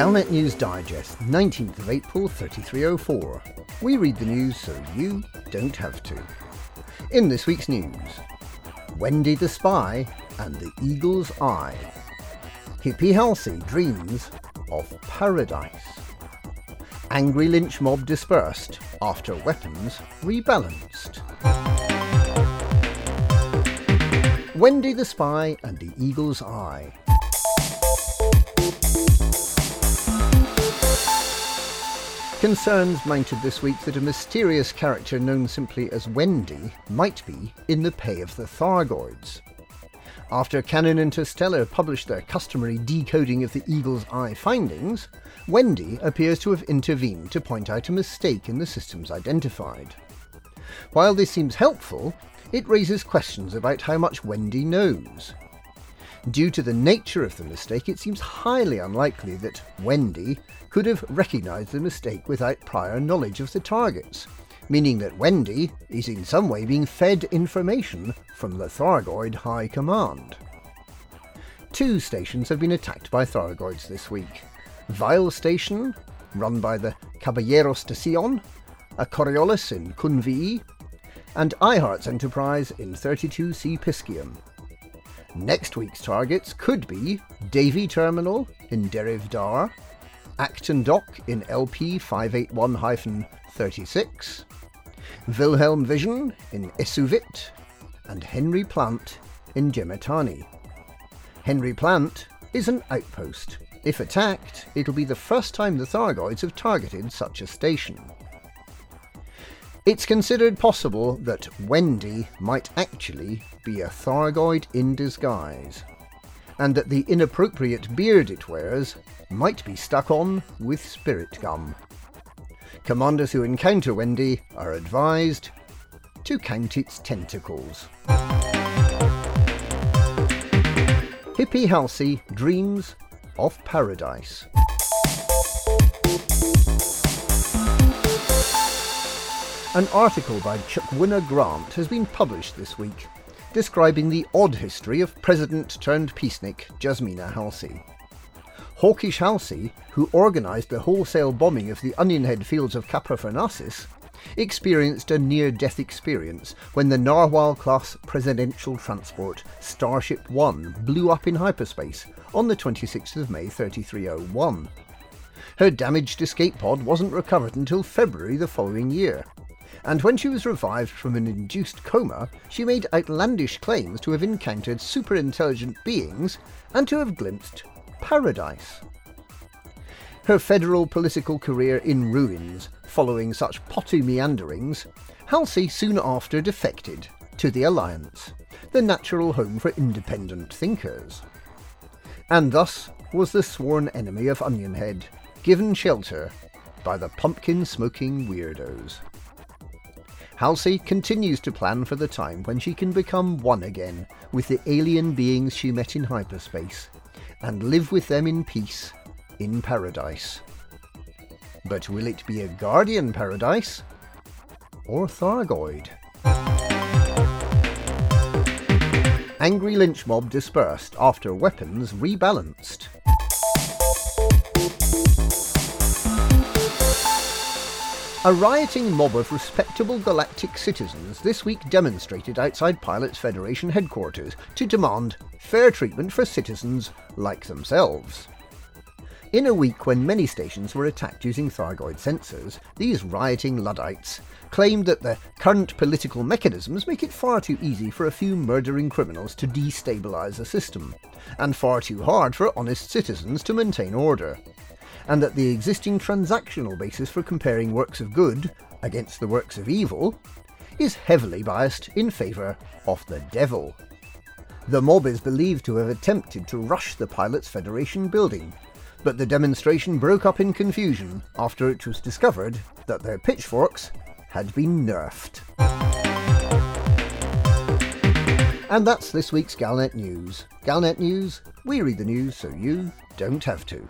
Galnet News Digest, 19th of April 3304. We read the news so you don't have to. In this week's news, Wendy the Spy and the Eagle's Eye. Hippie Halsey dreams of paradise. Angry lynch mob dispersed after weapons rebalanced. Wendy the Spy and the Eagle's Eye. Concerns mounted this week that a mysterious character known simply as Wendy might be in the pay of the Thargoids. After Canonn Interstellar published their customary decoding of the Eagle's Eye findings, Wendy appears to have intervened to point out a mistake in the systems identified. While this seems helpful, it raises questions about how much Wendy knows. Due to the nature of the mistake, it seems highly unlikely that Wendy could have recognised the mistake without prior knowledge of the targets, meaning that Wendy is in some way being fed information from the Thargoid High Command. Two stations have been attacked by Thargoids this week. Vile Station, run by the Caballeros de Sion, a Coriolis in Kunvi, and iHeart's Enterprise in 32C Piscium. Next week's targets could be Davy Terminal in Deriv Dar, Acton Dock in LP 581 36, Wilhelm Vision in Esuvit, and Henry Plant in Gemetani. Henry Plant is an outpost. If attacked, it'll be the first time the Thargoids have targeted such a station. It's considered possible that Wendy might actually be a Thargoid in disguise, and that the inappropriate beard it wears might be stuck on with spirit gum. Commanders who encounter Wendy are advised to count its tentacles. Hippie Halsey dreams of paradise. An article by Chukwuna Grant has been published this week, describing the odd history of President turned peacenik Jasmina Halsey. Hawkish Halsey, who organised the wholesale bombing of the Onionhead fields of Kappa Fornacis, experienced a near death experience when the Narwhal class presidential transport Starship 1 blew up in hyperspace on the 26th of May 3301. Her damaged escape pod wasn't recovered until February the following year, and when she was revived from an induced coma, she made outlandish claims to have encountered superintelligent beings and to have glimpsed paradise. Her federal political career in ruins following such potty meanderings, Halsey soon after defected to the Alliance, the natural home for independent thinkers. And thus was the sworn enemy of Onionhead given shelter by the pumpkin smoking weirdos. Halsey continues to plan for the time when she can become one again with the alien beings she met in hyperspace and live with them in peace in paradise. But will it be a Guardian paradise or Thargoid? Angry lynch mob dispersed after weapons rebalanced. A rioting mob of respectable galactic citizens this week demonstrated outside Pilots Federation headquarters to demand fair treatment for citizens like themselves. In a week when many stations were attacked using Thargoid sensors, these rioting Luddites claimed that the current political mechanisms make it far too easy for a few murdering criminals to destabilise a system, and far too hard for honest citizens to maintain order and that the existing transactional basis for comparing works of good against the works of evil is heavily biased in favour of the devil. The mob is believed to have attempted to rush the Pilots Federation building, but the demonstration broke up in confusion after it was discovered that their pitchforks had been nerfed. And that's this week's Galnet News. Galnet News, we read the news so you don't have to.